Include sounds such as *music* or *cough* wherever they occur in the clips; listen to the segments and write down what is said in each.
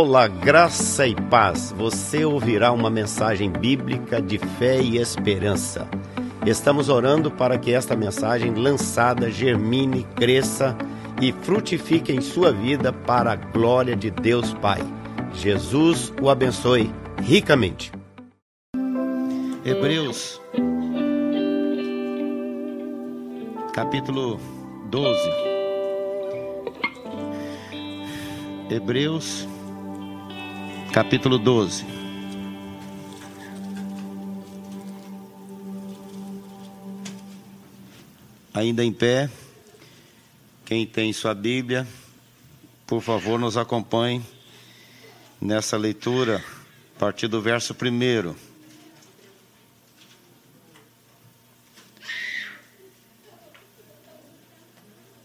Olá, graça e paz. Você ouvirá uma mensagem bíblica de fé e esperança. Estamos orando para que esta mensagem lançada germine, cresça e frutifique em sua vida para a glória de Deus Pai. Jesus o abençoe ricamente. Hebreus, capítulo 12. Hebreus capítulo 12. Ainda em pé, quem tem sua Bíblia, por favor, nos acompanhe nessa leitura, a partir do verso 1.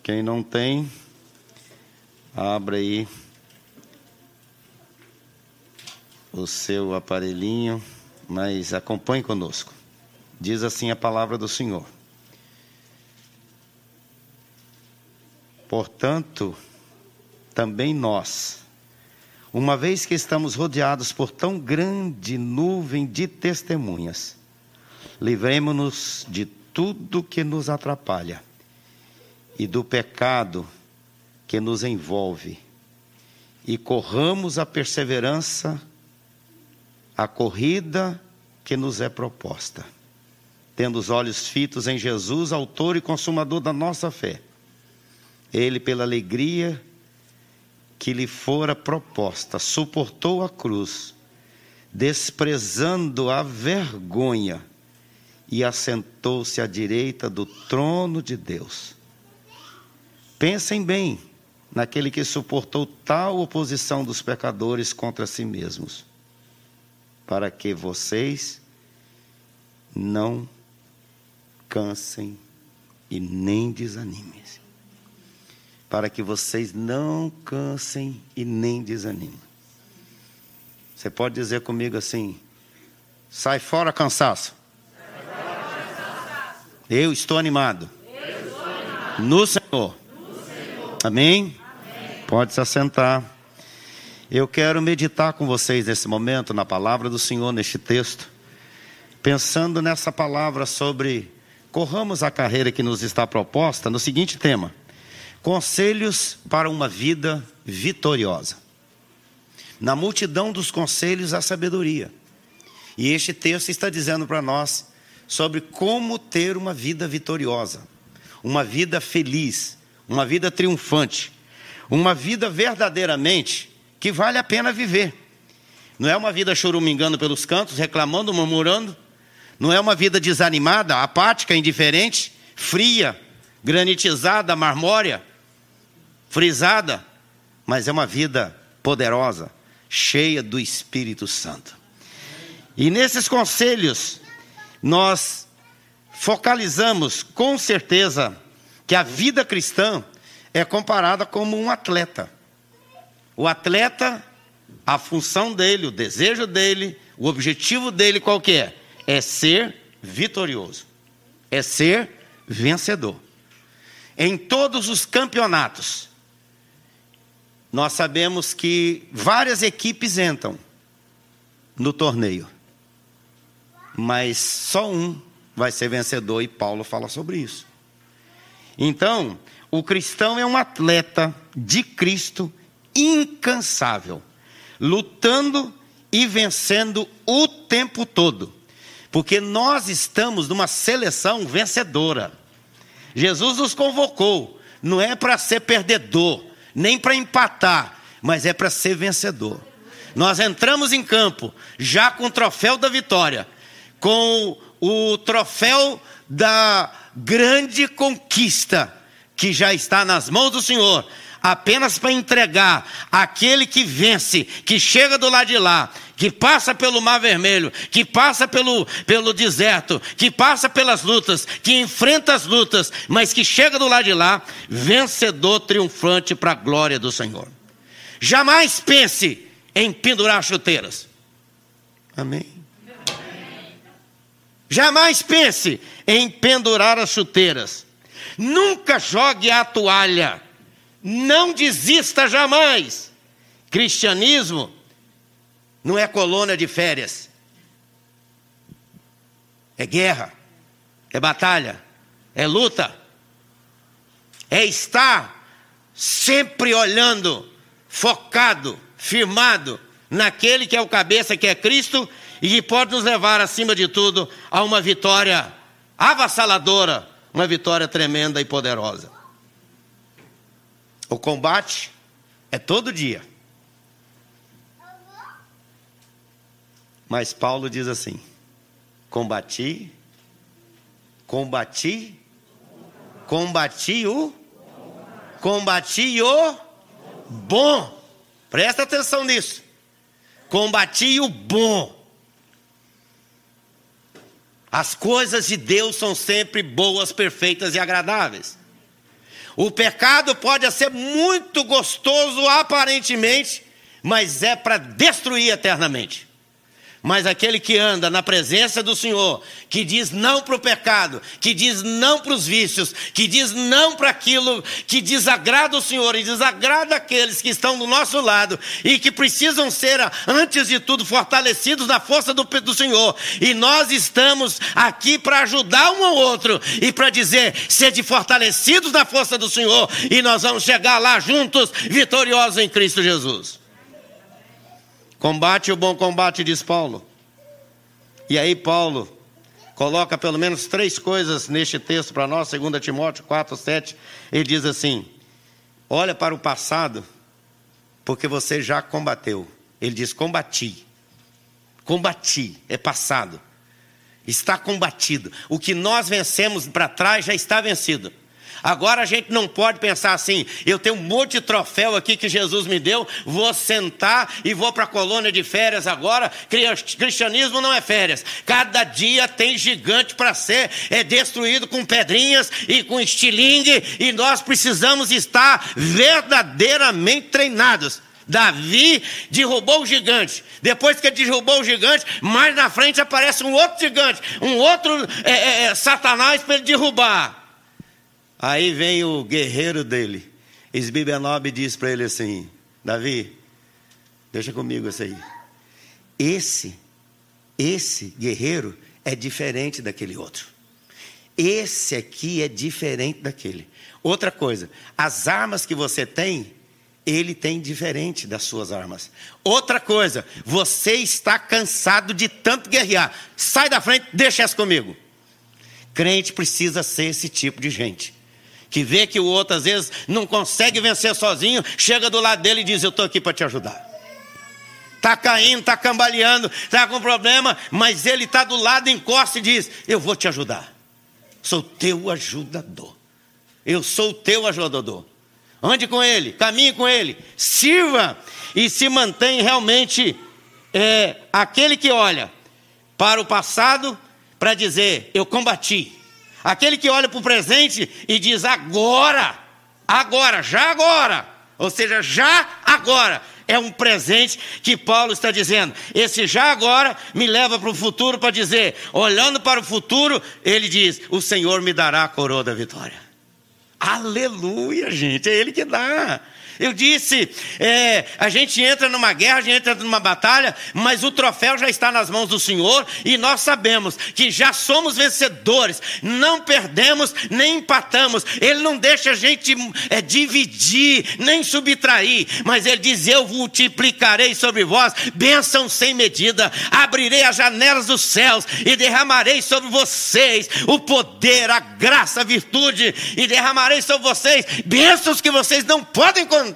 Quem não tem, abra aí o seu aparelhinho, mas acompanhe conosco. Diz assim a palavra do Senhor. Portanto, também nós, uma vez que estamos rodeados por tão grande nuvem de testemunhas, livremos-nos de tudo que nos atrapalha e do pecado que nos envolve, e corramos a perseverança a corrida que nos é proposta, tendo os olhos fitos em Jesus, autor e consumador da nossa fé. Ele, pela alegria que lhe fora proposta, suportou a cruz, desprezando a vergonha, e assentou-se à direita do trono de Deus. Pensem bem naquele que suportou tal oposição dos pecadores contra si mesmos para que vocês não cansem e nem desanimem. Para que vocês não cansem e nem desanimem. Você pode dizer comigo assim: sai fora cansaço. Eu estou animado. No Senhor. Amém? Pode se assentar. Eu quero meditar com vocês nesse momento na palavra do Senhor, neste texto, pensando nessa palavra sobre corramos a carreira que nos está proposta no seguinte tema: Conselhos para uma vida vitoriosa. Na multidão dos conselhos, a sabedoria. E este texto está dizendo para nós sobre como ter uma vida vitoriosa, uma vida feliz, uma vida triunfante, uma vida verdadeiramente que vale a pena viver. Não é uma vida chorumingando pelos cantos, reclamando, murmurando. Não é uma vida desanimada, apática, indiferente, fria, granitizada, marmórea, frisada. Mas é uma vida poderosa, cheia do Espírito Santo. E nesses conselhos, nós focalizamos com certeza que a vida cristã é comparada como um atleta. O atleta, a função dele, o desejo dele, o objetivo dele qual que é? É ser vitorioso. É ser vencedor. Em todos os campeonatos, nós sabemos que várias equipes entram no torneio. Mas só um vai ser vencedor e Paulo fala sobre isso. Então, o cristão é um atleta de Cristo incansável, lutando e vencendo o tempo todo, porque nós estamos numa seleção vencedora. Jesus nos convocou, não é para ser perdedor, nem para empatar, mas é para ser vencedor. Nós entramos em campo já com o troféu da vitória, com o troféu da grande conquista que já está nas mãos do Senhor, apenas para entregar aquele que vence, que chega do lado de lá, que passa pelo mar vermelho, que passa pelo, pelo deserto, que passa pelas lutas, que enfrenta as lutas, mas que chega do lado de lá, vencedor triunfante para a glória do Senhor. Jamais pense em pendurar chuteiras. Amém. Jamais pense em pendurar as chuteiras. Nunca jogue a toalha. Não desista jamais. Cristianismo não é colônia de férias. É guerra, é batalha, é luta, é estar sempre olhando, focado, firmado naquele que é o cabeça, que é Cristo, e que pode nos levar, acima de tudo, a uma vitória avassaladora, uma vitória tremenda e poderosa. O combate é todo dia. Mas Paulo diz assim: combati, combati, combati o, combati o bom. Presta atenção nisso. Combati o bom. As coisas de Deus são sempre boas, perfeitas e agradáveis. O pecado pode ser muito gostoso aparentemente, mas é para destruir eternamente. Mas aquele que anda na presença do Senhor, que diz não para o pecado, que diz não para os vícios, que diz não para aquilo que desagrada o Senhor e desagrada aqueles que estão do nosso lado e que precisam ser, antes de tudo, fortalecidos na força do, do Senhor. E nós estamos aqui para ajudar um ao outro e para dizer: sede fortalecidos na força do Senhor e nós vamos chegar lá juntos, vitoriosos em Cristo Jesus. Combate o bom combate, diz Paulo. E aí, Paulo coloca pelo menos três coisas neste texto para nós, 2 Timóteo 4, 7. Ele diz assim: Olha para o passado, porque você já combateu. Ele diz: Combati. Combati, é passado. Está combatido. O que nós vencemos para trás já está vencido. Agora a gente não pode pensar assim: eu tenho um monte de troféu aqui que Jesus me deu, vou sentar e vou para a colônia de férias agora. Cristianismo não é férias. Cada dia tem gigante para ser é destruído com pedrinhas e com estilingue, e nós precisamos estar verdadeiramente treinados. Davi derrubou o gigante. Depois que ele derrubou o gigante, mais na frente aparece um outro gigante, um outro é, é, é Satanás para ele derrubar. Aí vem o guerreiro dele. Esbibenob diz para ele assim: Davi, deixa comigo isso aí. Esse, esse guerreiro é diferente daquele outro. Esse aqui é diferente daquele. Outra coisa, as armas que você tem, ele tem diferente das suas armas. Outra coisa, você está cansado de tanto guerrear. Sai da frente, deixa essa comigo. Crente precisa ser esse tipo de gente que vê que o outro às vezes não consegue vencer sozinho, chega do lado dele e diz: Eu estou aqui para te ajudar. Está caindo, está cambaleando, está com problema, mas ele está do lado, encosta e diz: Eu vou te ajudar. Sou teu ajudador. Eu sou teu ajudador. Ande com ele, caminhe com ele, sirva e se mantém realmente é, aquele que olha para o passado para dizer: Eu combati, Aquele que olha para o presente e diz agora, agora, já agora, ou seja, já agora. É um presente que Paulo está dizendo. Esse já agora me leva para o futuro para dizer, olhando para o futuro, ele diz: O Senhor me dará a coroa da vitória. Aleluia, gente, é Ele que dá. Eu disse, é, a gente entra numa guerra, a gente entra numa batalha, mas o troféu já está nas mãos do Senhor e nós sabemos que já somos vencedores, não perdemos nem empatamos. Ele não deixa a gente é, dividir, nem subtrair, mas Ele diz: Eu multiplicarei sobre vós bênção sem medida, abrirei as janelas dos céus e derramarei sobre vocês o poder, a graça, a virtude, e derramarei sobre vocês bênçãos que vocês não podem contar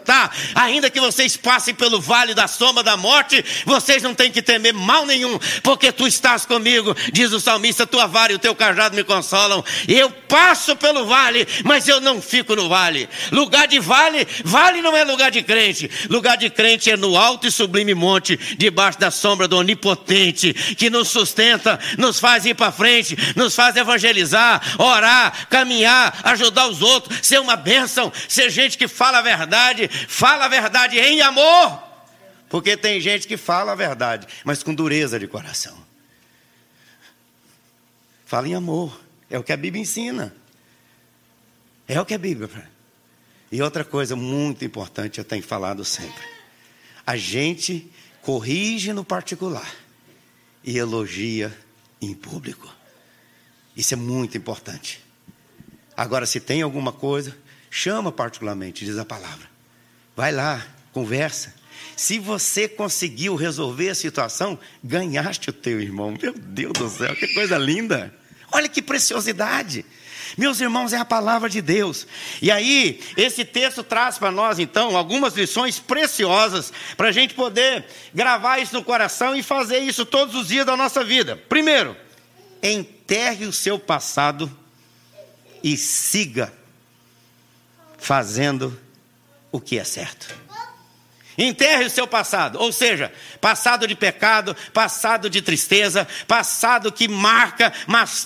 ainda que vocês passem pelo vale da sombra da morte, vocês não têm que temer mal nenhum, porque tu estás comigo, diz o salmista, tua vara e o teu cajado me consolam. Eu passo pelo vale, mas eu não fico no vale. Lugar de vale, vale não é lugar de crente. Lugar de crente é no alto e sublime monte, debaixo da sombra do onipotente, que nos sustenta, nos faz ir para frente, nos faz evangelizar, orar, caminhar, ajudar os outros, ser uma bênção, ser gente que fala a verdade verdade, fala a verdade em amor. Porque tem gente que fala a verdade, mas com dureza de coração. Fala em amor. É o que a Bíblia ensina. É o que a Bíblia. E outra coisa muito importante, eu tenho falado sempre. a gente corrige no particular e elogia em público. Isso é muito importante. Agora, se tem alguma coisa, chama particularmente, diz a palavra. Vai lá, conversa. Se você conseguiu resolver a situação, ganhaste o teu irmão. Meu Deus do céu, que coisa linda! Olha que preciosidade! Meus irmãos, é a palavra de Deus. E aí, esse texto traz para nós, então, algumas lições preciosas para a gente poder gravar isso no coração e fazer isso todos os dias da nossa vida. Primeiro, enterre o seu passado e siga fazendo o que é certo. Enterre o seu passado, ou seja, passado de pecado, passado de tristeza, passado que marca,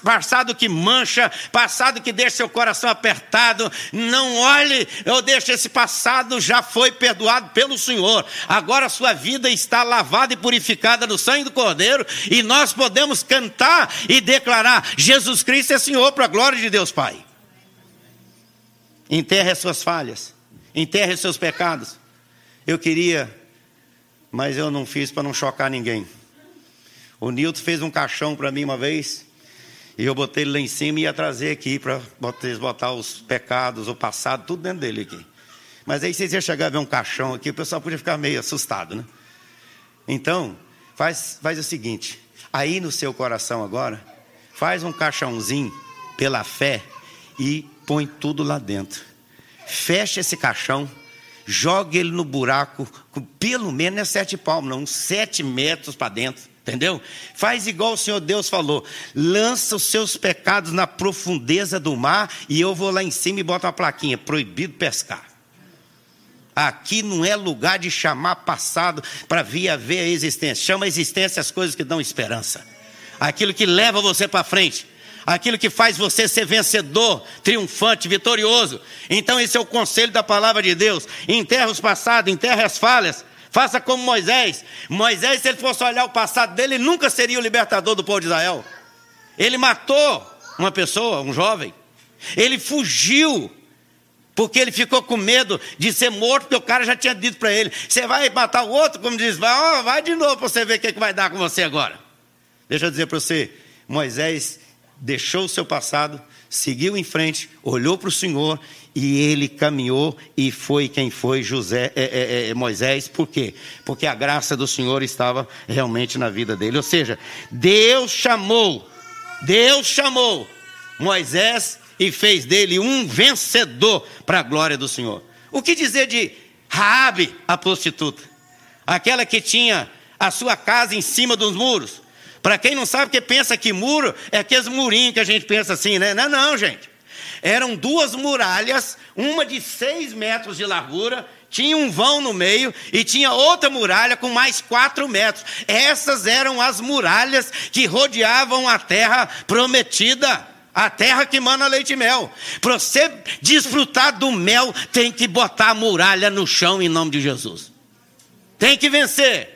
passado que mancha, passado que deixa seu coração apertado. Não olhe ou deixe esse passado, já foi perdoado pelo Senhor. Agora sua vida está lavada e purificada no sangue do Cordeiro, e nós podemos cantar e declarar: Jesus Cristo é Senhor, para a glória de Deus Pai. Enterre as suas falhas, enterre seus pecados eu queria, mas eu não fiz para não chocar ninguém. O Nilton fez um caixão para mim uma vez, e eu botei ele lá em cima e ia trazer aqui para botar os pecados, o passado, tudo dentro dele aqui. Mas aí vocês iam chegar a ver um caixão aqui, o pessoal podia ficar meio assustado, né? Então, faz, faz o seguinte: aí no seu coração agora, faz um caixãozinho pela fé e põe tudo lá dentro. Fecha esse caixão joga ele no buraco, pelo menos é sete palmos, não, sete metros para dentro, entendeu? Faz igual o Senhor Deus falou: lança os seus pecados na profundeza do mar, e eu vou lá em cima e boto uma plaquinha: proibido pescar. Aqui não é lugar de chamar passado para vir a ver a existência. Chama a existência as coisas que dão esperança. Aquilo que leva você para frente aquilo que faz você ser vencedor, triunfante, vitorioso. Então, esse é o conselho da palavra de Deus: enterra os passados, enterra as falhas. Faça como Moisés. Moisés, se ele fosse olhar o passado dele, ele nunca seria o libertador do povo de Israel. Ele matou uma pessoa, um jovem. Ele fugiu, porque ele ficou com medo de ser morto, porque o cara já tinha dito para ele: Você vai matar o outro? Como diz, vai, oh, vai de novo para você ver o que, que vai dar com você agora. Deixa eu dizer para você: Moisés deixou o seu passado, seguiu em frente, olhou para o Senhor e ele caminhou e foi quem foi José, é, é, é, Moisés. Por quê? Porque a graça do Senhor estava realmente na vida dele. Ou seja, Deus chamou, Deus chamou Moisés e fez dele um vencedor para a glória do Senhor. O que dizer de Raabe, a prostituta? Aquela que tinha a sua casa em cima dos muros. Para quem não sabe, que pensa que muro é aqueles murinhos que a gente pensa assim, né? Não, não, gente. Eram duas muralhas, uma de seis metros de largura, tinha um vão no meio e tinha outra muralha com mais quatro metros. Essas eram as muralhas que rodeavam a terra prometida. A terra que mana leite e mel. Para você desfrutar do mel, tem que botar a muralha no chão em nome de Jesus. Tem que vencer.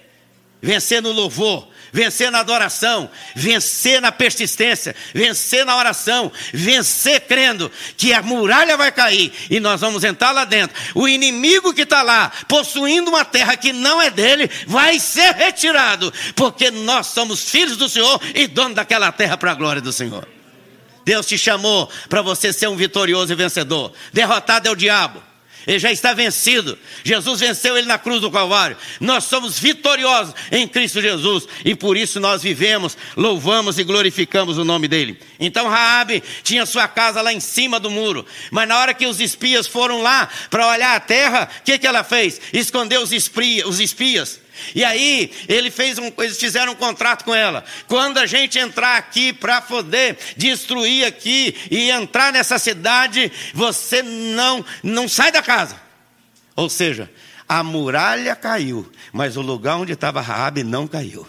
Vencer no louvor, vencer na adoração, vencer na persistência, vencer na oração, vencer crendo que a muralha vai cair e nós vamos entrar lá dentro. O inimigo que está lá, possuindo uma terra que não é dele, vai ser retirado, porque nós somos filhos do Senhor e dono daquela terra para a glória do Senhor. Deus te chamou para você ser um vitorioso e vencedor. Derrotado é o diabo. Ele já está vencido. Jesus venceu ele na cruz do Calvário. Nós somos vitoriosos em Cristo Jesus e por isso nós vivemos, louvamos e glorificamos o nome dele. Então Raabe tinha sua casa lá em cima do muro, mas na hora que os espias foram lá para olhar a terra, o que, que ela fez? Escondeu os espias. E aí ele fez um, eles fizeram um contrato com ela. Quando a gente entrar aqui para poder destruir aqui e entrar nessa cidade, você não não sai da casa. Ou seja, a muralha caiu, mas o lugar onde estava Raabe não caiu.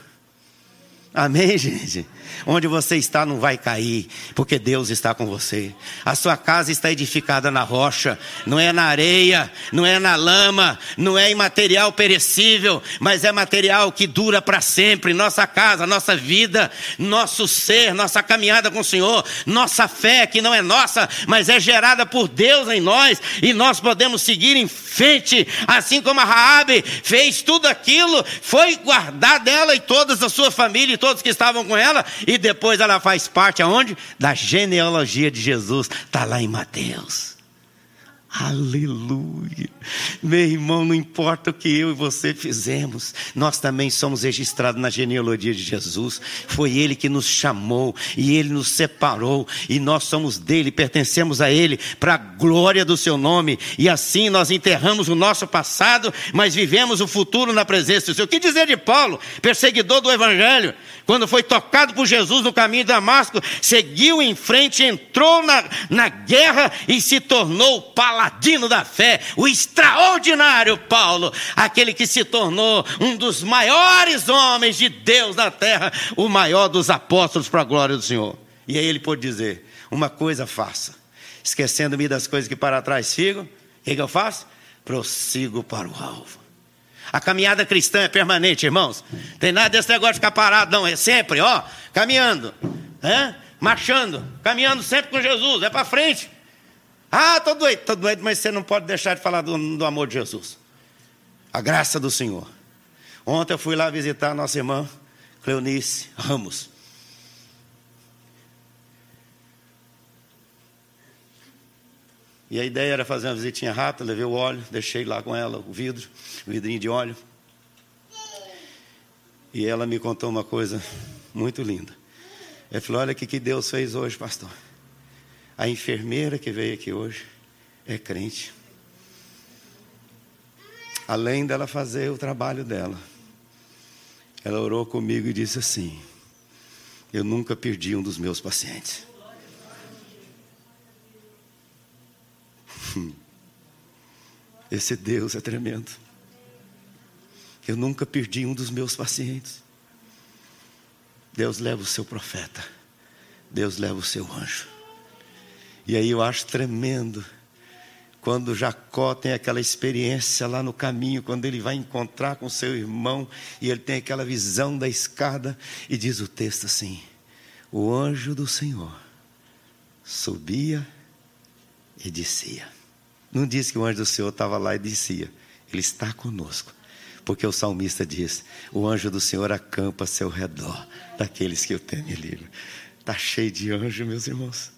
Amém, gente? Onde você está não vai cair, porque Deus está com você. A sua casa está edificada na rocha, não é na areia, não é na lama, não é em material perecível, mas é material que dura para sempre. Nossa casa, nossa vida, nosso ser, nossa caminhada com o Senhor, nossa fé que não é nossa, mas é gerada por Deus em nós, e nós podemos seguir em frente, assim como a Raabe fez tudo aquilo, foi guardar dela e toda a sua família e todos que estavam com ela, e depois ela faz parte aonde? Da genealogia de Jesus, está lá em Mateus. Aleluia. Meu irmão, não importa o que eu e você fizemos, nós também somos registrados na genealogia de Jesus. Foi Ele que nos chamou e Ele nos separou, e nós somos dele, pertencemos a Ele, para a glória do Seu nome. E assim nós enterramos o nosso passado, mas vivemos o futuro na presença do Senhor. O que dizer de Paulo, perseguidor do Evangelho? Quando foi tocado por Jesus no caminho de Damasco, seguiu em frente, entrou na, na guerra e se tornou paladino paladino da fé, o extraordinário Paulo, aquele que se tornou um dos maiores homens de Deus na terra, o maior dos apóstolos para a glória do Senhor. E aí ele pôde dizer: Uma coisa faça, esquecendo-me das coisas que para trás sigo, o que, eu faço? Prossigo para o alvo. A caminhada cristã é permanente, irmãos. Tem nada desse negócio de ficar parado, não. É sempre, ó, caminhando, é? marchando, caminhando sempre com Jesus, é para frente. Ah, estou doente, estou doente, mas você não pode deixar de falar do, do amor de Jesus. A graça do Senhor. Ontem eu fui lá visitar a nossa irmã Cleonice Ramos. E a ideia era fazer uma visitinha rápida, levei o óleo, deixei lá com ela o vidro, o vidrinho de óleo. E ela me contou uma coisa muito linda. Ela falou: Olha o que Deus fez hoje, pastor. A enfermeira que veio aqui hoje é crente. Além dela fazer o trabalho dela, ela orou comigo e disse assim: Eu nunca perdi um dos meus pacientes. Esse Deus é tremendo. Eu nunca perdi um dos meus pacientes. Deus leva o seu profeta. Deus leva o seu anjo. E aí eu acho tremendo quando Jacó tem aquela experiência lá no caminho, quando ele vai encontrar com seu irmão e ele tem aquela visão da escada e diz o texto assim: O anjo do Senhor subia e descia. Não diz que o anjo do Senhor estava lá e descia, ele está conosco. Porque o salmista diz: O anjo do Senhor acampa a seu redor daqueles que o temem livre. Está cheio de anjo, meus irmãos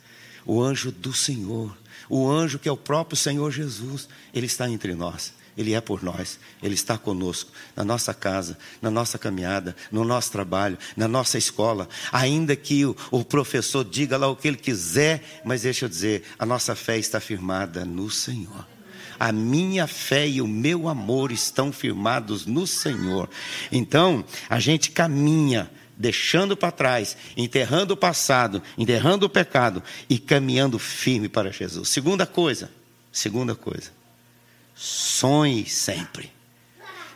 o anjo do Senhor, o anjo que é o próprio Senhor Jesus, ele está entre nós. Ele é por nós, Ele está conosco, na nossa casa, na nossa caminhada, no nosso trabalho, na nossa escola. Ainda que o, o, professor diga lá o que ele quiser, mas deixa eu dizer, a nossa fé está firmada no Senhor. A minha fé e o meu amor estão firmados no Senhor. Então, a gente caminha deixando para trás, enterrando o passado, enterrando o pecado e caminhando firme para Jesus. Segunda coisa, segunda coisa, sonhe sempre.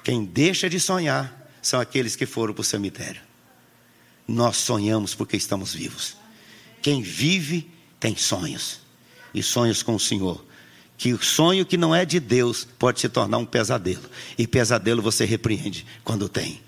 Quem deixa de sonhar são aqueles que foram para o cemitério. Nós sonhamos porque estamos vivos. Quem vive tem sonhos, e sonhos com o Senhor. Que o sonho que não é de Deus pode se tornar um pesadelo, e pesadelo você repreende quando tem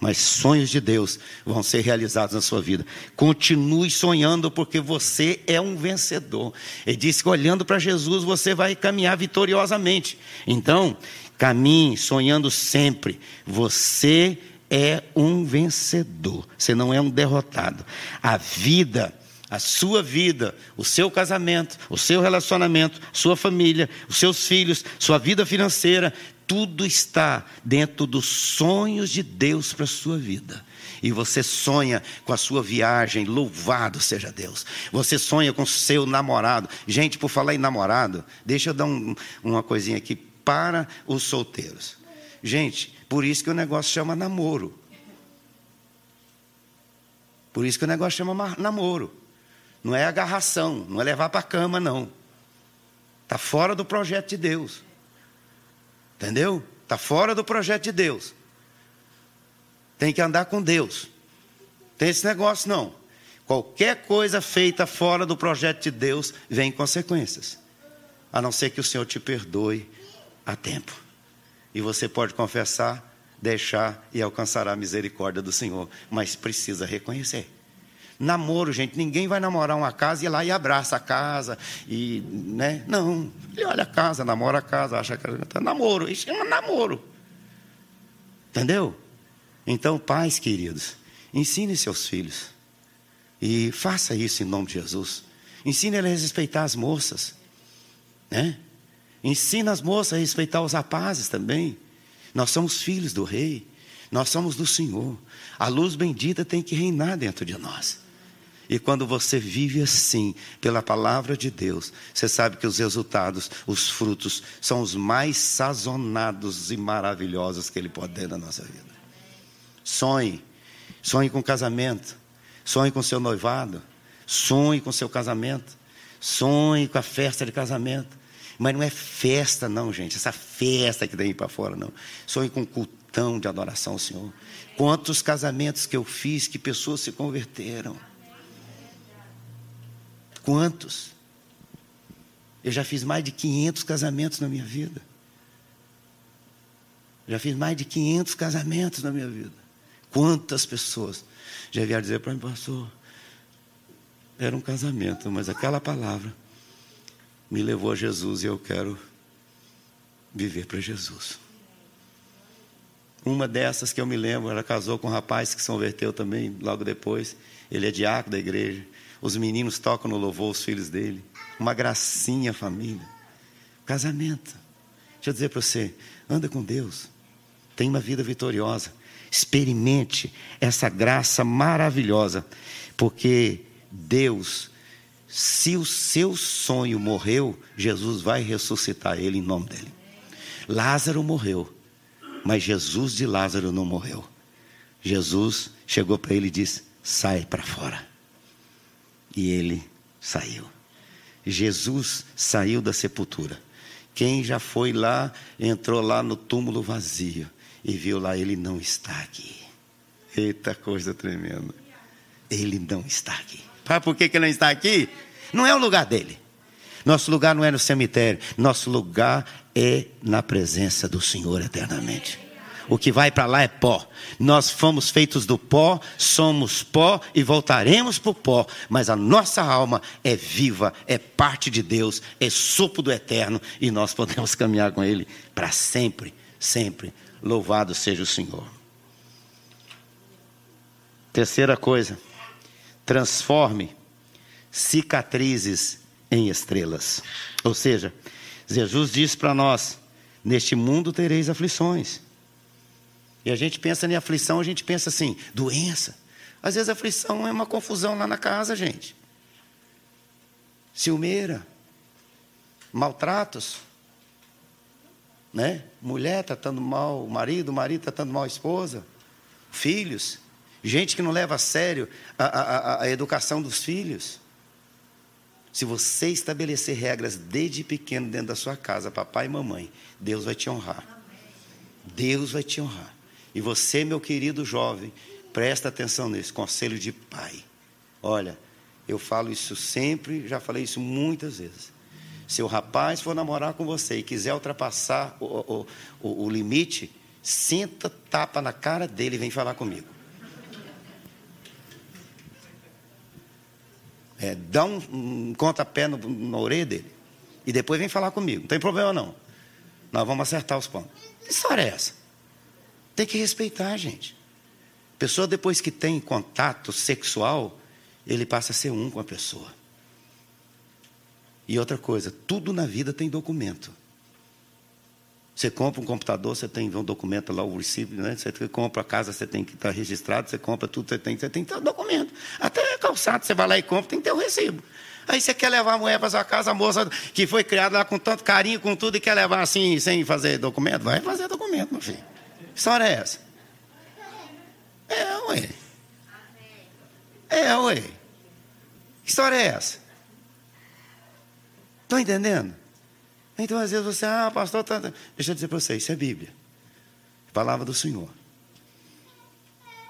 mas sonhos de Deus vão ser realizados na sua vida. Continue sonhando, porque você é um vencedor. Ele disse que olhando para Jesus você vai caminhar vitoriosamente. Então, caminhe sonhando sempre. Você é um vencedor, você não é um derrotado. A vida a sua vida, o seu casamento, o seu relacionamento, sua família, os seus filhos, sua vida financeira, tudo está dentro dos sonhos de Deus para a sua vida. E você sonha com a sua viagem, louvado seja Deus. Você sonha com o seu namorado. Gente, por falar em namorado, deixa eu dar um, uma coisinha aqui para os solteiros. Gente, por isso que o negócio chama namoro. Por isso que o negócio chama namoro. Não é agarração, não é levar para a cama, não. Está fora do projeto de Deus. Entendeu? Está fora do projeto de Deus. Tem que andar com Deus. Tem esse negócio não. Qualquer coisa feita fora do projeto de Deus vem consequências. A não ser que o Senhor te perdoe a tempo. E você pode confessar, deixar e alcançará a misericórdia do Senhor. Mas precisa reconhecer. Namoro, gente, ninguém vai namorar uma casa e ir lá e abraça a casa. E, né? Não. Ele olha a casa, namora a casa, acha que é namoro. Isso chama namoro. Entendeu? Então, pais queridos, ensine seus filhos. E faça isso em nome de Jesus. Ensine eles a respeitar as moças. Né? Ensina as moças a respeitar os rapazes também. Nós somos filhos do rei. Nós somos do Senhor. A luz bendita tem que reinar dentro de nós. E quando você vive assim, pela palavra de Deus, você sabe que os resultados, os frutos, são os mais sazonados e maravilhosos que Ele pode ter na nossa vida. Sonhe, sonhe com casamento, sonhe com seu noivado, sonhe com seu casamento, sonhe com a festa de casamento. Mas não é festa, não, gente, essa festa que tem para fora, não. Sonhe com cultão de adoração ao Senhor. Quantos casamentos que eu fiz que pessoas se converteram. Quantos? Eu já fiz mais de 500 casamentos na minha vida. Já fiz mais de 500 casamentos na minha vida. Quantas pessoas já vieram dizer para mim, pastor, era um casamento, mas aquela palavra me levou a Jesus e eu quero viver para Jesus. Uma dessas que eu me lembro, ela casou com um rapaz que se converteu também logo depois. Ele é diácono da igreja. Os meninos tocam no louvor, os filhos dele. Uma gracinha família. Casamento. Deixa eu dizer para você: anda com Deus. Tenha uma vida vitoriosa. Experimente essa graça maravilhosa. Porque Deus, se o seu sonho morreu, Jesus vai ressuscitar ele em nome dele. Lázaro morreu, mas Jesus de Lázaro não morreu. Jesus chegou para ele e disse: sai para fora. E ele saiu. Jesus saiu da sepultura. Quem já foi lá, entrou lá no túmulo vazio e viu lá, ele não está aqui. Eita coisa tremenda. Ele não está aqui. Sabe por que, que ele não está aqui? Não é o lugar dele. Nosso lugar não é no cemitério. Nosso lugar é na presença do Senhor eternamente. O que vai para lá é pó. Nós fomos feitos do pó, somos pó e voltaremos para o pó. Mas a nossa alma é viva, é parte de Deus, é sopro do eterno e nós podemos *laughs* caminhar com Ele para sempre, sempre. Louvado seja o Senhor. Terceira coisa, transforme cicatrizes em estrelas. Ou seja, Jesus diz para nós: neste mundo tereis aflições. E a gente pensa em aflição, a gente pensa assim, doença. Às vezes a aflição é uma confusão lá na casa, gente. Ciumeira, maltratos, né? Mulher tratando mal o marido, o marido tratando mal a esposa, filhos, gente que não leva a sério a, a, a educação dos filhos. Se você estabelecer regras desde pequeno dentro da sua casa, papai e mamãe, Deus vai te honrar. Deus vai te honrar. E você, meu querido jovem, presta atenção nesse conselho de pai. Olha, eu falo isso sempre, já falei isso muitas vezes. Se o rapaz for namorar com você e quiser ultrapassar o, o, o, o limite, senta, tapa na cara dele e vem falar comigo. É, dá um, um pontapé na orelha dele. E depois vem falar comigo. Não tem problema não. Nós vamos acertar os pontos. Que história é essa? Tem que respeitar, gente. Pessoa depois que tem contato sexual, ele passa a ser um com a pessoa. E outra coisa, tudo na vida tem documento. Você compra um computador, você tem um documento lá, o recibo, né? Você compra a casa, você tem que estar registrado, você compra tudo, você tem, você tem que ter um documento. Até calçado, você vai lá e compra, tem que ter o um recibo. Aí você quer levar a mulher para sua casa, a moça que foi criada lá com tanto carinho, com tudo, e quer levar assim, sem fazer documento? Vai fazer documento, meu filho. Que história é essa? É, ué. É, ué. Que história é essa? Estão entendendo? Então, às vezes você, ah, pastor, tá... deixa eu dizer para vocês, isso é Bíblia. Palavra do Senhor.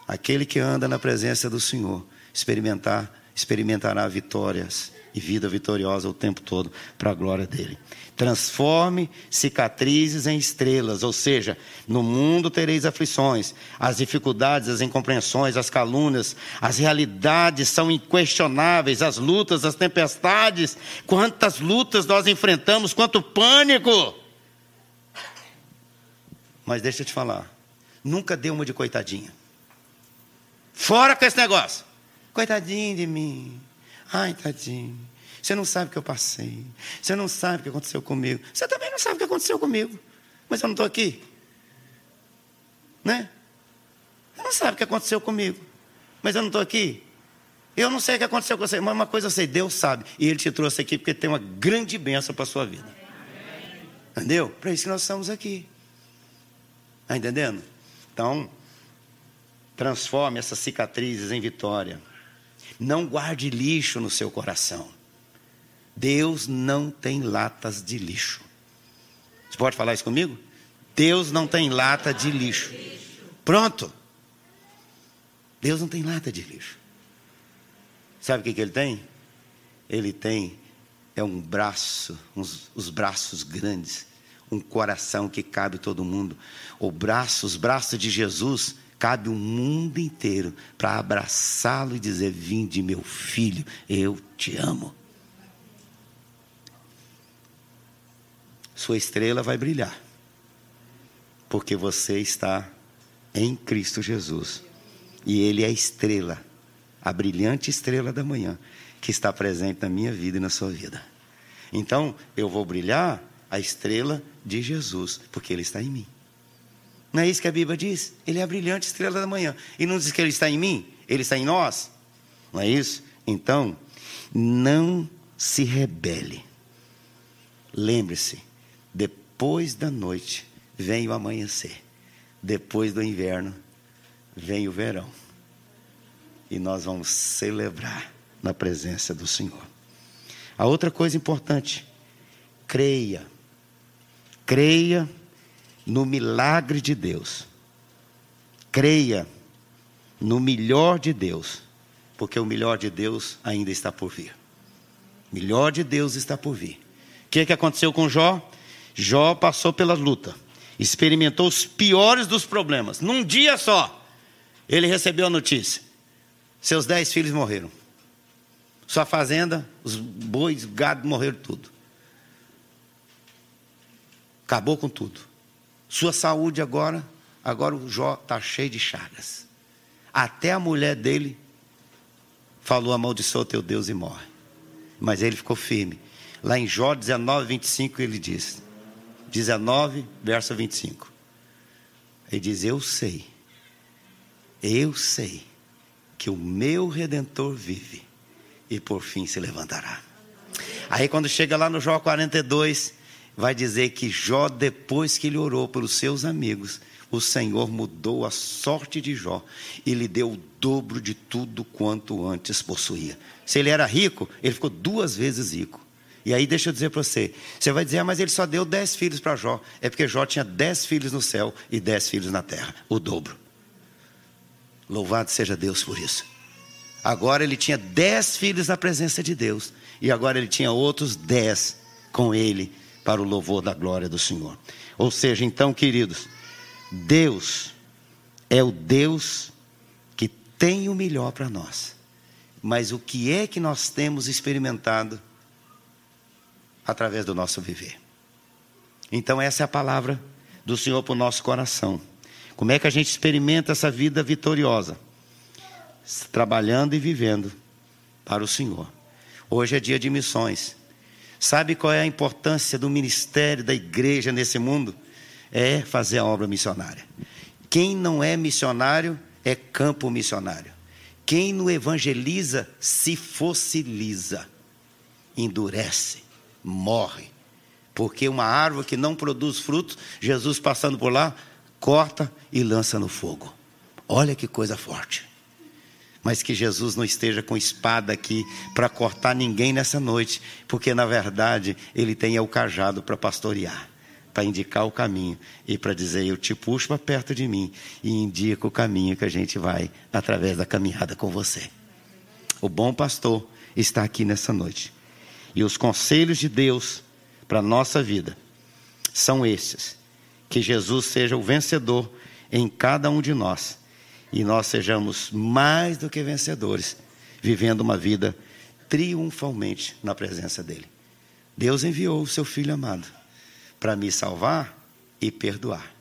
Aquele que anda na presença do Senhor, experimentar, experimentará vitórias e vida vitoriosa o tempo todo para a glória dele. Transforme cicatrizes em estrelas, ou seja, no mundo tereis aflições, as dificuldades, as incompreensões, as calúnias, as realidades são inquestionáveis, as lutas, as tempestades. Quantas lutas nós enfrentamos, quanto pânico! Mas deixa eu te falar, nunca dê uma de coitadinha. Fora com esse negócio. Coitadinho de mim. Ai, tadinho. Você não sabe o que eu passei. Você não sabe o que aconteceu comigo. Você também não sabe o que aconteceu comigo. Mas eu não estou aqui. Né? Você não sabe o que aconteceu comigo. Mas eu não estou aqui. Eu não sei o que aconteceu com você, mas uma coisa eu sei, Deus sabe. E Ele te trouxe aqui porque tem uma grande bênção para a sua vida. Entendeu? Para isso que nós estamos aqui. Está entendendo? Então, transforme essas cicatrizes em vitória. Não guarde lixo no seu coração. Deus não tem latas de lixo. Você pode falar isso comigo? Deus não tem lata de lixo. Pronto. Deus não tem lata de lixo. Sabe o que, que ele tem? Ele tem é um braço, uns, os braços grandes, um coração que cabe todo mundo. O braço, os braços de Jesus cabe o mundo inteiro para abraçá-lo e dizer: Vinde, meu filho, eu te amo. Sua estrela vai brilhar, porque você está em Cristo Jesus, e Ele é a estrela, a brilhante estrela da manhã, que está presente na minha vida e na sua vida. Então, eu vou brilhar a estrela de Jesus, porque Ele está em mim. Não é isso que a Bíblia diz? Ele é a brilhante estrela da manhã. E não diz que ele está em mim? Ele está em nós? Não é isso? Então, não se rebele. Lembre-se, depois da noite vem o amanhecer. Depois do inverno vem o verão. E nós vamos celebrar na presença do Senhor. A outra coisa importante, creia. Creia no milagre de Deus. Creia no melhor de Deus, porque o melhor de Deus ainda está por vir. O melhor de Deus está por vir. O que, é que aconteceu com Jó? Jó passou pela luta, experimentou os piores dos problemas. Num dia só, ele recebeu a notícia: seus dez filhos morreram. Sua fazenda, os bois, gado morreram tudo. Acabou com tudo. Sua saúde agora, agora o Jó está cheio de chagas. Até a mulher dele falou: amaldiçoa teu Deus e morre. Mas ele ficou firme. Lá em Jó 19, 25, ele diz: 19, verso 25. Ele diz: Eu sei, eu sei que o meu redentor vive e por fim se levantará. Aí quando chega lá no Jó 42, vai dizer que Jó, depois que ele orou pelos seus amigos, o Senhor mudou a sorte de Jó e lhe deu o dobro de tudo quanto antes possuía. Se ele era rico, ele ficou duas vezes rico. E aí deixa eu dizer para você, você vai dizer, ah, mas ele só deu dez filhos para Jó. É porque Jó tinha dez filhos no céu e dez filhos na terra, o dobro. Louvado seja Deus por isso. Agora ele tinha dez filhos na presença de Deus. E agora ele tinha outros dez com ele para o louvor da glória do Senhor. Ou seja, então, queridos, Deus é o Deus que tem o melhor para nós. Mas o que é que nós temos experimentado através do nosso viver? Então, essa é a palavra do Senhor para o nosso coração. Como é que a gente experimenta essa vida vitoriosa? Trabalhando e vivendo para o Senhor. Hoje é dia de missões. Sabe qual é a importância do ministério da igreja nesse mundo? É fazer a obra missionária. Quem não é missionário é campo missionário. Quem não evangeliza se fossiliza, endurece, morre. Porque uma árvore que não produz frutos, Jesus passando por lá, corta e lança no fogo. Olha que coisa forte mas que Jesus não esteja com espada aqui para cortar ninguém nessa noite, porque na verdade ele tem o cajado para pastorear, para indicar o caminho e para dizer: Eu te puxo para perto de mim e indico o caminho que a gente vai através da caminhada com você. O bom pastor está aqui nessa noite. E os conselhos de Deus para a nossa vida são esses: que Jesus seja o vencedor em cada um de nós e nós sejamos mais do que vencedores, vivendo uma vida triunfalmente na presença dEle. Deus enviou o seu Filho amado para me salvar e perdoar.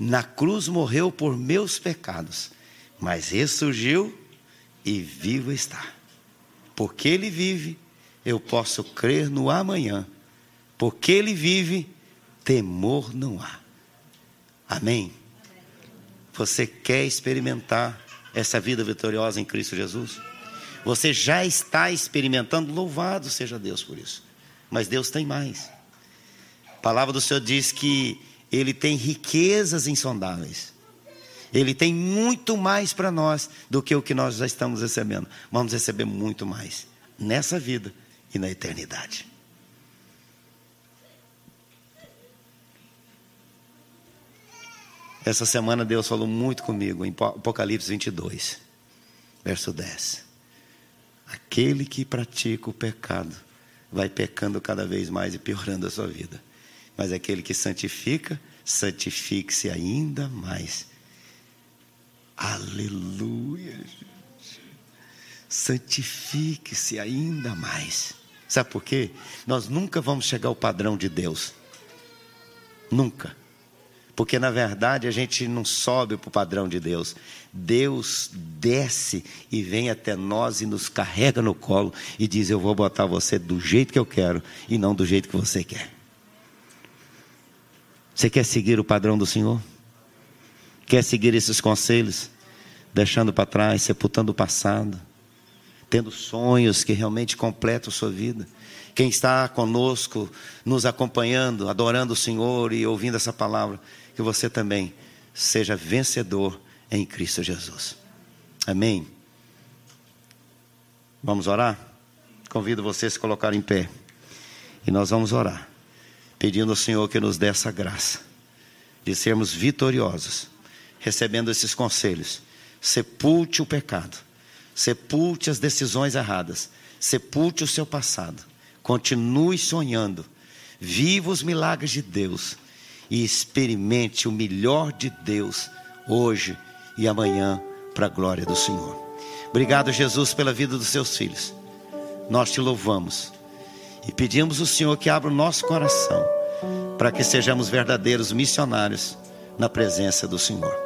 Na cruz morreu por meus pecados, mas ressurgiu e vivo está. Porque Ele vive, eu posso crer no amanhã. Porque Ele vive, temor não há. Amém? Você quer experimentar essa vida vitoriosa em Cristo Jesus? Você já está experimentando, louvado seja Deus por isso. Mas Deus tem mais. A palavra do Senhor diz que Ele tem riquezas insondáveis. Ele tem muito mais para nós do que o que nós já estamos recebendo. Vamos receber muito mais nessa vida e na eternidade. Essa semana Deus falou muito comigo em Apocalipse 22, verso 10. Aquele que pratica o pecado vai pecando cada vez mais e piorando a sua vida. Mas aquele que santifica, santifique-se ainda mais. Aleluia. Santifique-se ainda mais. Sabe por quê? Nós nunca vamos chegar ao padrão de Deus. Nunca. Porque na verdade a gente não sobe para o padrão de Deus. Deus desce e vem até nós e nos carrega no colo e diz: Eu vou botar você do jeito que eu quero e não do jeito que você quer. Você quer seguir o padrão do Senhor? Quer seguir esses conselhos? Deixando para trás, sepultando o passado, tendo sonhos que realmente completam sua vida. Quem está conosco, nos acompanhando, adorando o Senhor e ouvindo essa palavra, que você também seja vencedor em Cristo Jesus. Amém. Vamos orar? Convido você a se colocar em pé. E nós vamos orar, pedindo ao Senhor que nos dê essa graça de sermos vitoriosos, recebendo esses conselhos. Sepulte o pecado, sepulte as decisões erradas, sepulte o seu passado, continue sonhando, viva os milagres de Deus e experimente o melhor de Deus hoje e amanhã para a glória do Senhor. Obrigado, Jesus, pela vida dos seus filhos. Nós te louvamos e pedimos ao Senhor que abra o nosso coração para que sejamos verdadeiros missionários na presença do Senhor.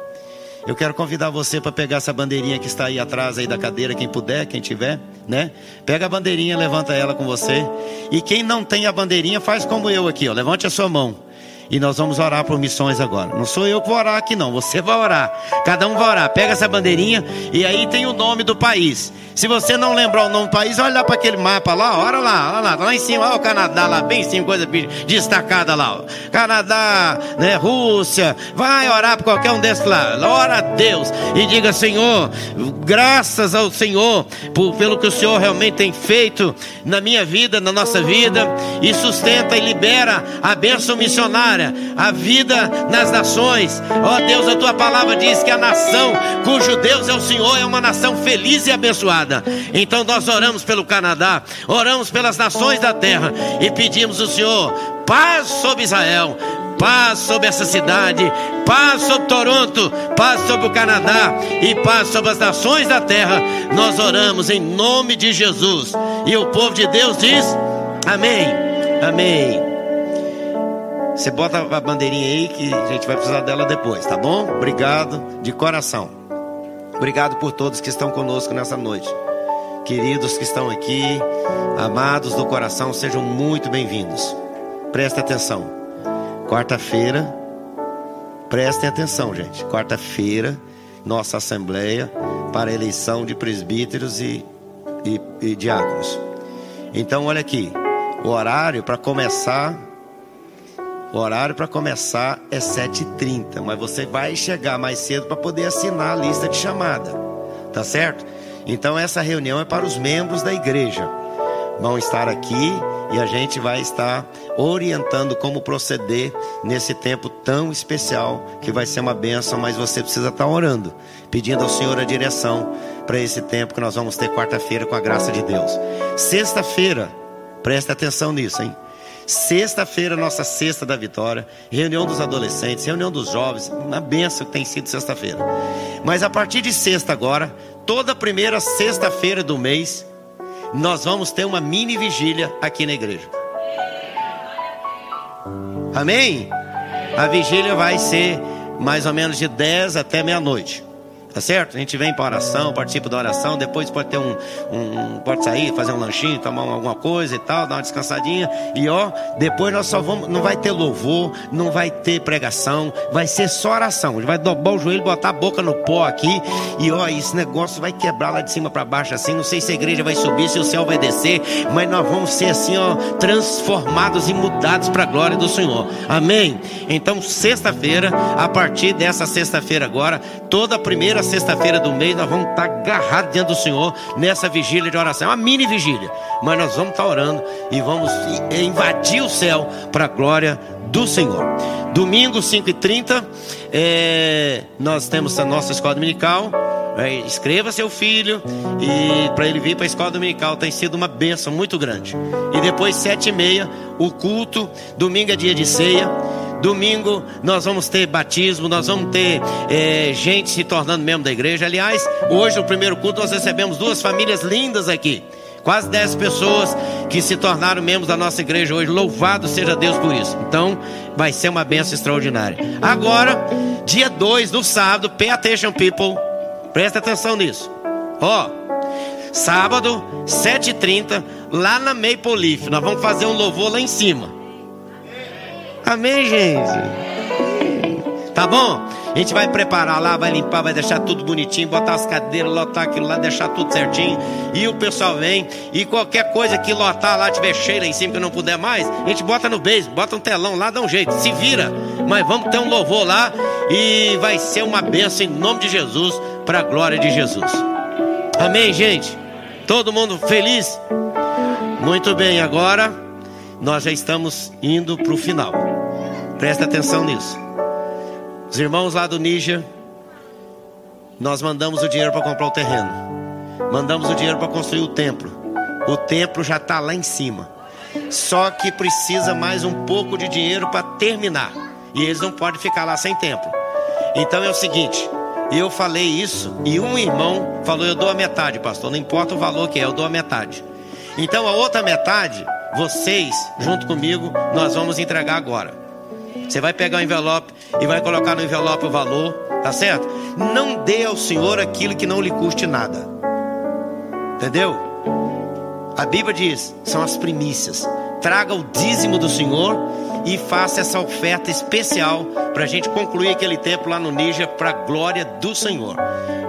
Eu quero convidar você para pegar essa bandeirinha que está aí atrás aí da cadeira, quem puder, quem tiver, né? Pega a bandeirinha, levanta ela com você. E quem não tem a bandeirinha, faz como eu aqui, ó. Levante a sua mão. E nós vamos orar por missões agora. Não sou eu que vou orar aqui, não. Você vai orar. Cada um vai orar. Pega essa bandeirinha e aí tem o nome do país. Se você não lembrar o nome do país, olha lá para aquele mapa lá, olha lá, olha lá, lá em cima, olha o Canadá lá, bem em cima, coisa destacada lá. Canadá, né, Rússia, vai orar por qualquer um desses lá. Ora a Deus e diga, Senhor, graças ao Senhor por, pelo que o Senhor realmente tem feito na minha vida, na nossa vida, e sustenta e libera a bênção missionária, a vida nas nações. Ó Deus, a tua palavra diz que a nação cujo Deus é o Senhor é uma nação feliz e abençoada. Então nós oramos pelo Canadá, oramos pelas nações da terra e pedimos ao Senhor paz sobre Israel, paz sobre essa cidade, paz sobre Toronto, paz sobre o Canadá e paz sobre as nações da terra. Nós oramos em nome de Jesus. E o povo de Deus diz: Amém. Amém. Você bota a bandeirinha aí que a gente vai precisar dela depois, tá bom? Obrigado de coração. Obrigado por todos que estão conosco nessa noite. Queridos que estão aqui, amados do coração, sejam muito bem-vindos. Presta atenção. Quarta-feira, prestem atenção, gente. Quarta-feira, nossa assembleia para eleição de presbíteros e, e, e diáconos. Então, olha aqui, o horário para começar o horário para começar é 7h30, mas você vai chegar mais cedo para poder assinar a lista de chamada. Tá certo? Então essa reunião é para os membros da igreja. Vão estar aqui e a gente vai estar orientando como proceder nesse tempo tão especial que vai ser uma bênção, mas você precisa estar orando, pedindo ao Senhor a direção para esse tempo que nós vamos ter quarta-feira com a graça de Deus. Sexta-feira, preste atenção nisso, hein? Sexta-feira, nossa sexta da vitória, reunião dos adolescentes, reunião dos jovens, uma benção que tem sido sexta-feira. Mas a partir de sexta agora, toda primeira sexta-feira do mês, nós vamos ter uma mini vigília aqui na igreja. Amém? A vigília vai ser mais ou menos de 10 até meia-noite. Tá certo? A gente vem para oração, participa da oração, depois pode ter um, um, pode sair, fazer um lanchinho, tomar alguma coisa e tal, dar uma descansadinha. E ó, depois nós só vamos, não vai ter louvor, não vai ter pregação, vai ser só oração. A gente vai dobrar o joelho, botar a boca no pó aqui e ó, esse negócio vai quebrar lá de cima para baixo assim. Não sei se a igreja vai subir, se o céu vai descer, mas nós vamos ser assim, ó, transformados e mudados para a glória do Senhor. Amém. Então, sexta-feira, a partir dessa sexta-feira agora, toda a primeira primeira sexta-feira do mês, nós vamos estar agarrados diante do Senhor nessa vigília de oração. É uma mini vigília, mas nós vamos estar orando e vamos invadir o céu para a glória do Senhor. Domingo, 5h30, é, nós temos a nossa escola dominical. É, escreva seu filho e para ele vir para a escola dominical tem sido uma bênção muito grande. E depois sete e meia o culto. Domingo é dia de ceia. Domingo nós vamos ter batismo, nós vamos ter é, gente se tornando membro da igreja. Aliás, hoje no primeiro culto nós recebemos duas famílias lindas aqui. Quase 10 pessoas que se tornaram membros da nossa igreja hoje. Louvado seja Deus por isso. Então, vai ser uma benção extraordinária. Agora, dia 2, no sábado, Pay Attention People. Presta atenção nisso. Ó, sábado, 7h30, lá na Maple Leaf. Nós vamos fazer um louvor lá em cima. Amém, gente? Tá bom? A gente vai preparar lá, vai limpar, vai deixar tudo bonitinho, botar as cadeiras, lotar aquilo lá, deixar tudo certinho. E o pessoal vem. E qualquer coisa que lotar lá, tiver cheio lá em cima que não puder mais, a gente bota no beijo, bota um telão lá, dá um jeito, se vira. Mas vamos ter um louvor lá e vai ser uma benção em nome de Jesus, para a glória de Jesus. Amém, gente? Todo mundo feliz? Muito bem, agora nós já estamos indo para o final. Presta atenção nisso. Os irmãos lá do Níger, nós mandamos o dinheiro para comprar o terreno. Mandamos o dinheiro para construir o templo. O templo já está lá em cima. Só que precisa mais um pouco de dinheiro para terminar. E eles não podem ficar lá sem templo. Então é o seguinte: eu falei isso e um irmão falou: Eu dou a metade, pastor. Não importa o valor que é, eu dou a metade. Então a outra metade vocês, junto comigo, nós vamos entregar agora. Você vai pegar o envelope e vai colocar no envelope o valor, tá certo? Não dê ao Senhor aquilo que não lhe custe nada. Entendeu? A Bíblia diz: são as primícias. Traga o dízimo do Senhor e faça essa oferta especial para a gente concluir aquele tempo lá no Níger para a glória do Senhor.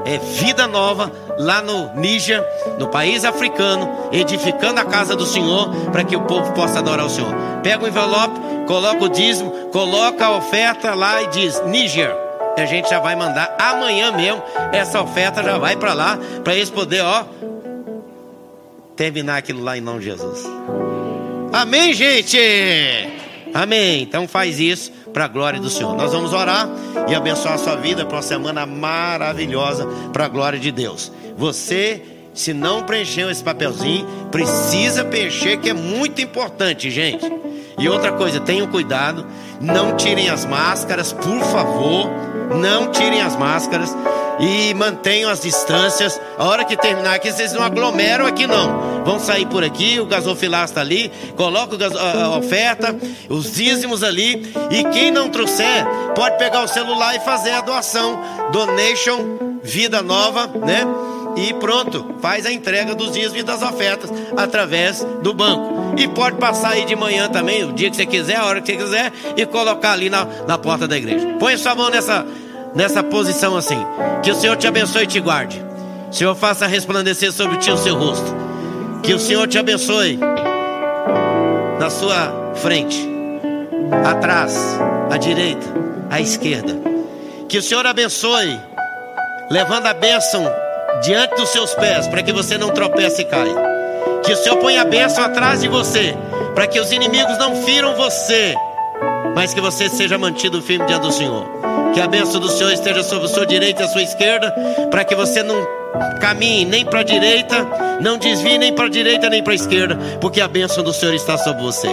É vida nova lá no Níger, no país africano, edificando a casa do Senhor para que o povo possa adorar o Senhor. Pega o envelope, coloca o dízimo, coloca a oferta lá e diz Níger. E a gente já vai mandar amanhã mesmo. Essa oferta já vai para lá para eles poder, ó, terminar aquilo lá em nome de Jesus. Amém, gente. Amém. Então faz isso para a glória do Senhor. Nós vamos orar e abençoar a sua vida para uma semana maravilhosa para a glória de Deus. Você, se não preencheu esse papelzinho, precisa preencher, que é muito importante, gente. E outra coisa, tenham cuidado, não tirem as máscaras, por favor, não tirem as máscaras e mantenham as distâncias. A hora que terminar aqui, vocês não aglomeram aqui não. Vão sair por aqui, o gasofilar está ali, coloca a oferta, os dízimos ali. E quem não trouxer, pode pegar o celular e fazer a doação. Donation Vida Nova, né? E pronto, faz a entrega dos dízimos e das ofertas através do banco. E pode passar aí de manhã também, o dia que você quiser, a hora que você quiser, e colocar ali na, na porta da igreja. Põe sua mão nessa nessa posição assim. Que o Senhor te abençoe e te guarde. O Senhor faça resplandecer sobre ti o seu rosto. Que o Senhor te abençoe na sua frente, atrás, à direita, à esquerda. Que o Senhor abençoe, levando a bênção diante dos seus pés, para que você não tropece e caia. Que o Senhor ponha a bênção atrás de você, para que os inimigos não firam você, mas que você seja mantido firme diante do Senhor. Que a bênção do Senhor esteja sobre a sua direita e a sua esquerda, para que você não caminhe nem para a direita, não desvie nem para a direita nem para a esquerda, porque a bênção do Senhor está sobre você.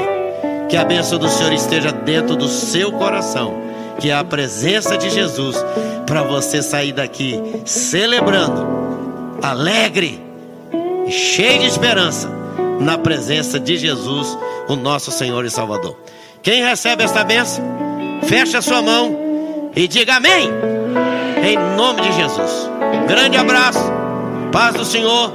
Que a bênção do Senhor esteja dentro do seu coração, que é a presença de Jesus, para você sair daqui celebrando, alegre e cheio de esperança na presença de Jesus, o nosso Senhor e Salvador. Quem recebe esta bênção, feche a sua mão e diga amém. Em nome de Jesus. Grande abraço, paz do Senhor.